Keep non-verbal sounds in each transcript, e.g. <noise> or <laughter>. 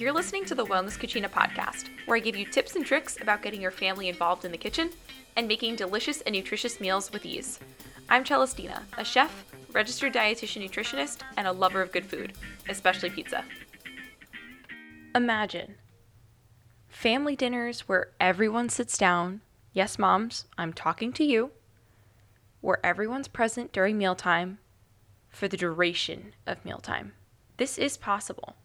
You're listening to the Wellness Cucina podcast, where I give you tips and tricks about getting your family involved in the kitchen and making delicious and nutritious meals with ease. I'm Celestina, a chef, registered dietitian nutritionist, and a lover of good food, especially pizza. Imagine family dinners where everyone sits down. Yes, moms, I'm talking to you. Where everyone's present during mealtime for the duration of mealtime. This is possible.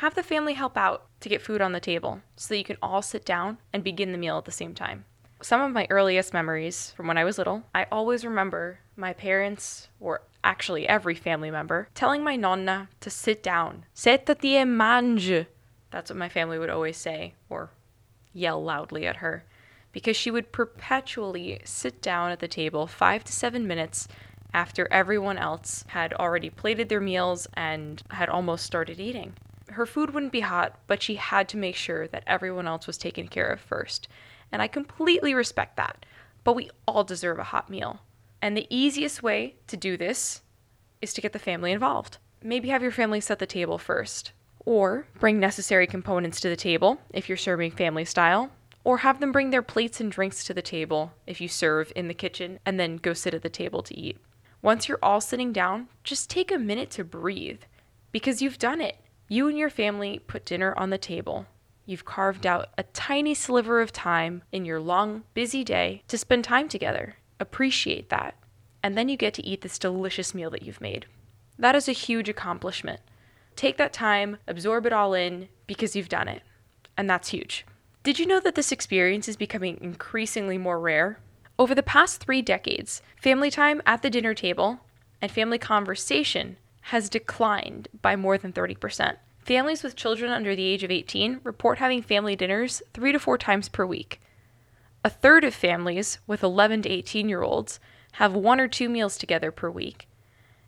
Have the family help out to get food on the table so that you can all sit down and begin the meal at the same time. Some of my earliest memories from when I was little, I always remember my parents, or actually every family member, telling my nonna to sit down. Settati e mange. That's what my family would always say, or yell loudly at her, because she would perpetually sit down at the table five to seven minutes after everyone else had already plated their meals and had almost started eating her food wouldn't be hot, but she had to make sure that everyone else was taken care of first. And I completely respect that. But we all deserve a hot meal. And the easiest way to do this is to get the family involved. Maybe have your family set the table first, or bring necessary components to the table if you're serving family style, or have them bring their plates and drinks to the table if you serve in the kitchen and then go sit at the table to eat. Once you're all sitting down, just take a minute to breathe because you've done it. You and your family put dinner on the table. You've carved out a tiny sliver of time in your long, busy day to spend time together. Appreciate that. And then you get to eat this delicious meal that you've made. That is a huge accomplishment. Take that time, absorb it all in because you've done it. And that's huge. Did you know that this experience is becoming increasingly more rare? Over the past three decades, family time at the dinner table and family conversation has declined by more than 30%. Families with children under the age of 18 report having family dinners three to four times per week. A third of families with 11 to 18 year olds have one or two meals together per week,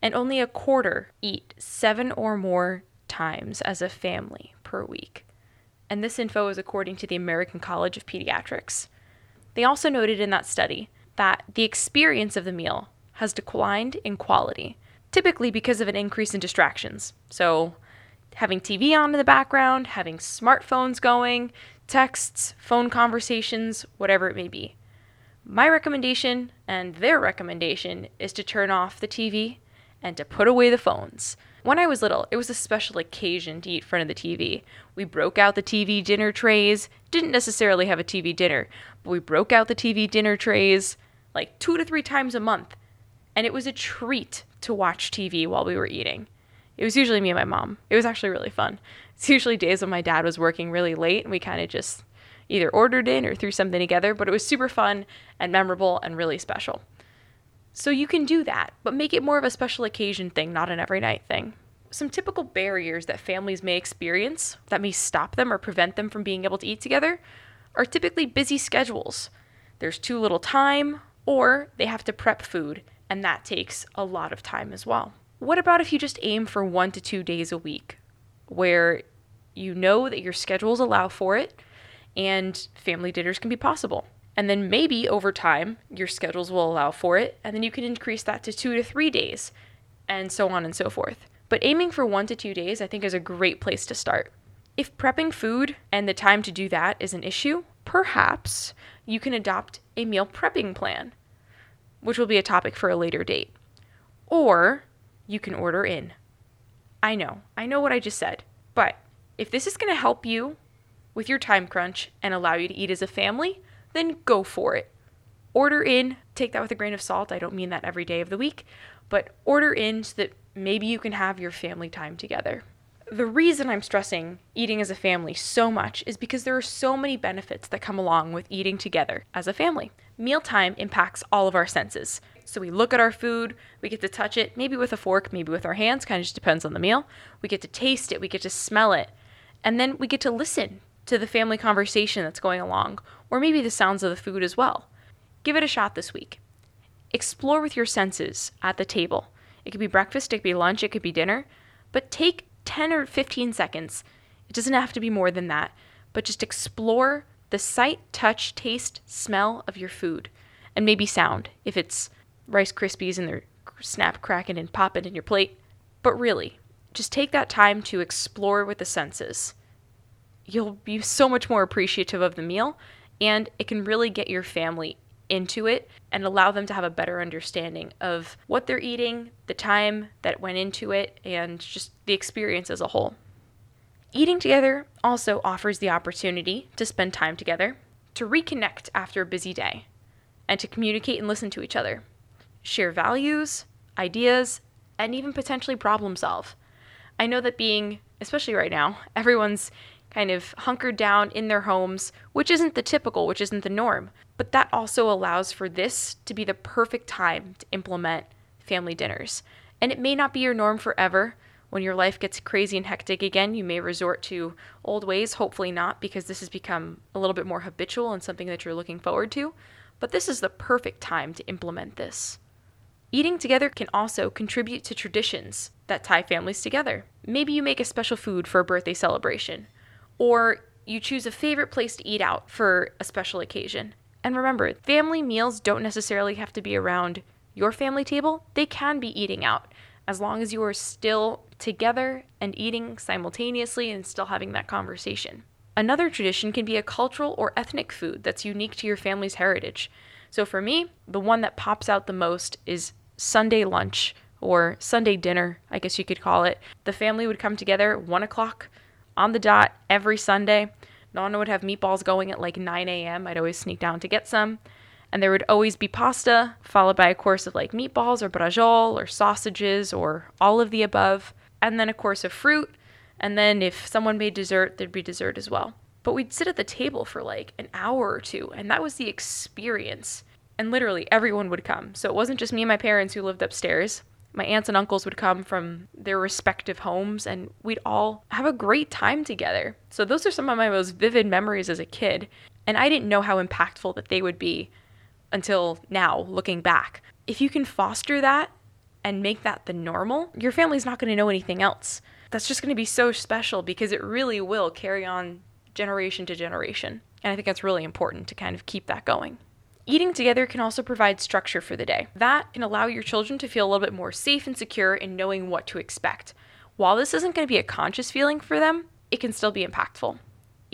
and only a quarter eat seven or more times as a family per week. And this info is according to the American College of Pediatrics. They also noted in that study that the experience of the meal has declined in quality typically because of an increase in distractions. So, having TV on in the background, having smartphones going, texts, phone conversations, whatever it may be. My recommendation and their recommendation is to turn off the TV and to put away the phones. When I was little, it was a special occasion to eat in front of the TV. We broke out the TV dinner trays, didn't necessarily have a TV dinner, but we broke out the TV dinner trays like two to three times a month. And it was a treat to watch TV while we were eating. It was usually me and my mom. It was actually really fun. It's usually days when my dad was working really late and we kind of just either ordered in or threw something together, but it was super fun and memorable and really special. So you can do that, but make it more of a special occasion thing, not an every night thing. Some typical barriers that families may experience that may stop them or prevent them from being able to eat together are typically busy schedules. There's too little time, or they have to prep food and that takes a lot of time as well. What about if you just aim for one to two days a week where you know that your schedules allow for it and family dinners can be possible? And then maybe over time, your schedules will allow for it, and then you can increase that to two to three days, and so on and so forth. But aiming for one to two days, I think, is a great place to start. If prepping food and the time to do that is an issue, perhaps you can adopt a meal prepping plan which will be a topic for a later date. Or you can order in. I know, I know what I just said, but if this is going to help you with your time crunch and allow you to eat as a family, then go for it. Order in, take that with a grain of salt. I don't mean that every day of the week, but order in so that maybe you can have your family time together. The reason I'm stressing eating as a family so much is because there are so many benefits that come along with eating together as a family. Mealtime impacts all of our senses. So we look at our food, we get to touch it, maybe with a fork, maybe with our hands, kind of just depends on the meal. We get to taste it, we get to smell it, and then we get to listen to the family conversation that's going along, or maybe the sounds of the food as well. Give it a shot this week. Explore with your senses at the table. It could be breakfast, it could be lunch, it could be dinner, but take 10 or 15 seconds. It doesn't have to be more than that, but just explore the sight, touch, taste, smell of your food, and maybe sound if it's Rice Krispies and they're snap cracking and popping in your plate. But really, just take that time to explore with the senses you'll be so much more appreciative of the meal and it can really get your family into it and allow them to have a better understanding of what they're eating, the time that went into it, and just the experience as a whole. Eating together also offers the opportunity to spend time together, to reconnect after a busy day, and to communicate and listen to each other, share values, ideas, and even potentially problem solve. I know that being, especially right now, <laughs> everyone's kind of hunkered down in their homes, which isn't the typical, which isn't the norm. But that also allows for this to be the perfect time to implement family dinners. And it may not be your norm forever. When your life gets crazy and hectic again, you may resort to old ways, hopefully not, because this has become a little bit more habitual and something that you're looking forward to. But this is the perfect time to implement this. Eating together can also contribute to traditions that tie families together. Maybe you make a special food for a birthday celebration, or you choose a favorite place to eat out for a special occasion. And remember, family meals don't necessarily have to be around your family table, they can be eating out as long as you are still together and eating simultaneously and still having that conversation. Another tradition can be a cultural or ethnic food that's unique to your family's heritage. So for me, the one that pops out the most is Sunday lunch or Sunday dinner, I guess you could call it. The family would come together one o'clock on the dot every Sunday. Nonna would have meatballs going at like 9 a.m. I'd always sneak down to get some. And there would always be pasta, followed by a course of like meatballs or brajol or sausages or all of the above. And then a course of fruit. And then if someone made dessert, there'd be dessert as well. But we'd sit at the table for like an hour or two, and that was the experience. And literally everyone would come. So it wasn't just me and my parents who lived upstairs my aunts and uncles would come from their respective homes and we'd all have a great time together. So those are some of my most vivid memories as a kid. And I didn't know how impactful that they would be until now, looking back. If you can foster that and make that the normal, your family's not going to know anything else. That's just going to be so special because it really will carry on generation to generation. And I think that's really important to kind of keep that going. Eating together can also provide structure for the day. That can allow your children to feel a little bit more safe and secure in knowing what to expect. While this isn't going to be a conscious feeling for them, it can still be impactful.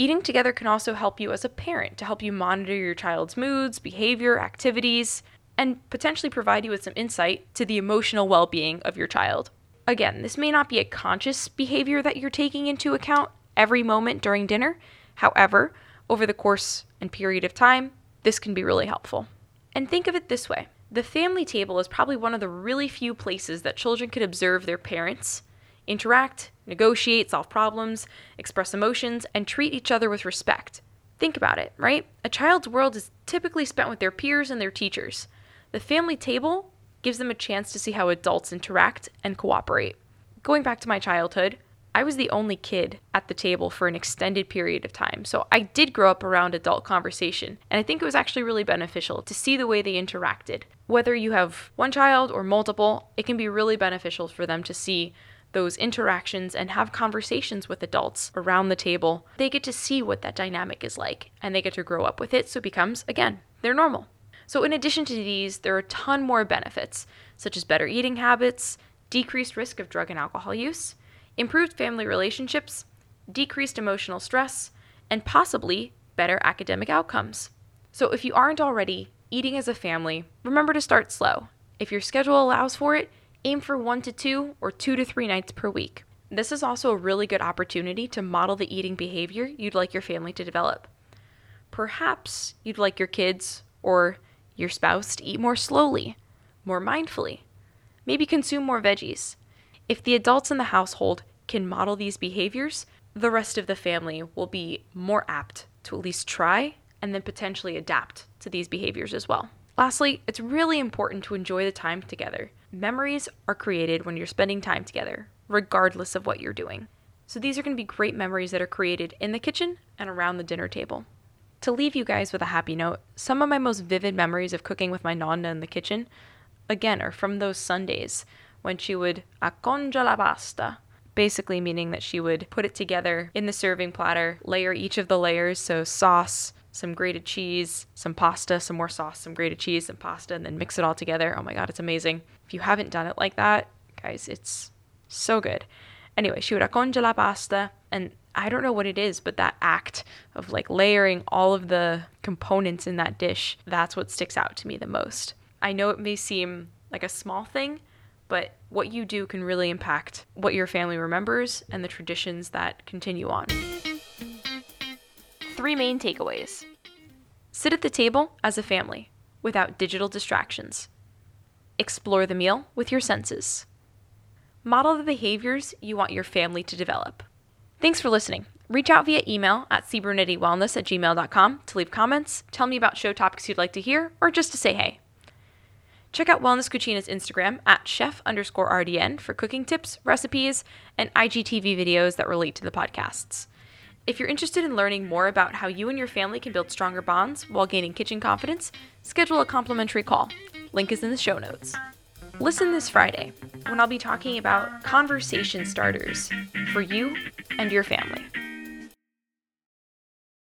Eating together can also help you as a parent to help you monitor your child's moods, behavior, activities, and potentially provide you with some insight to the emotional well being of your child. Again, this may not be a conscious behavior that you're taking into account every moment during dinner. However, over the course and period of time, this can be really helpful. And think of it this way the family table is probably one of the really few places that children could observe their parents, interact, negotiate, solve problems, express emotions, and treat each other with respect. Think about it, right? A child's world is typically spent with their peers and their teachers. The family table gives them a chance to see how adults interact and cooperate. Going back to my childhood, I was the only kid at the table for an extended period of time. So I did grow up around adult conversation. And I think it was actually really beneficial to see the way they interacted. Whether you have one child or multiple, it can be really beneficial for them to see those interactions and have conversations with adults around the table. They get to see what that dynamic is like and they get to grow up with it. So it becomes, again, they're normal. So, in addition to these, there are a ton more benefits, such as better eating habits, decreased risk of drug and alcohol use, improved family relationships, decreased emotional stress, and possibly better academic outcomes. So, if you aren't already eating as a family, remember to start slow. If your schedule allows for it, aim for one to two or two to three nights per week. This is also a really good opportunity to model the eating behavior you'd like your family to develop. Perhaps you'd like your kids or your spouse to eat more slowly, more mindfully, maybe consume more veggies. If the adults in the household can model these behaviors, the rest of the family will be more apt to at least try and then potentially adapt to these behaviors as well. Lastly, it's really important to enjoy the time together. Memories are created when you're spending time together, regardless of what you're doing. So these are going to be great memories that are created in the kitchen and around the dinner table. To leave you guys with a happy note, some of my most vivid memories of cooking with my nonna in the kitchen, again, are from those Sundays when she would accongia la pasta, basically meaning that she would put it together in the serving platter, layer each of the layers, so sauce, some grated cheese, some pasta, some more sauce, some grated cheese, some pasta, and then mix it all together. Oh my god, it's amazing. If you haven't done it like that, guys, it's so good. Anyway, she would accongia la pasta, and I don't know what it is, but that act of like layering all of the components in that dish, that's what sticks out to me the most. I know it may seem like a small thing, but what you do can really impact what your family remembers and the traditions that continue on. Three main takeaways sit at the table as a family without digital distractions, explore the meal with your senses, model the behaviors you want your family to develop. Thanks for listening. Reach out via email at cbrunettywellness at gmail.com to leave comments, tell me about show topics you'd like to hear, or just to say hey. Check out Wellness Cucina's Instagram at chef underscore RDN for cooking tips, recipes, and IGTV videos that relate to the podcasts. If you're interested in learning more about how you and your family can build stronger bonds while gaining kitchen confidence, schedule a complimentary call. Link is in the show notes. Listen this Friday when I'll be talking about conversation starters for you and your family.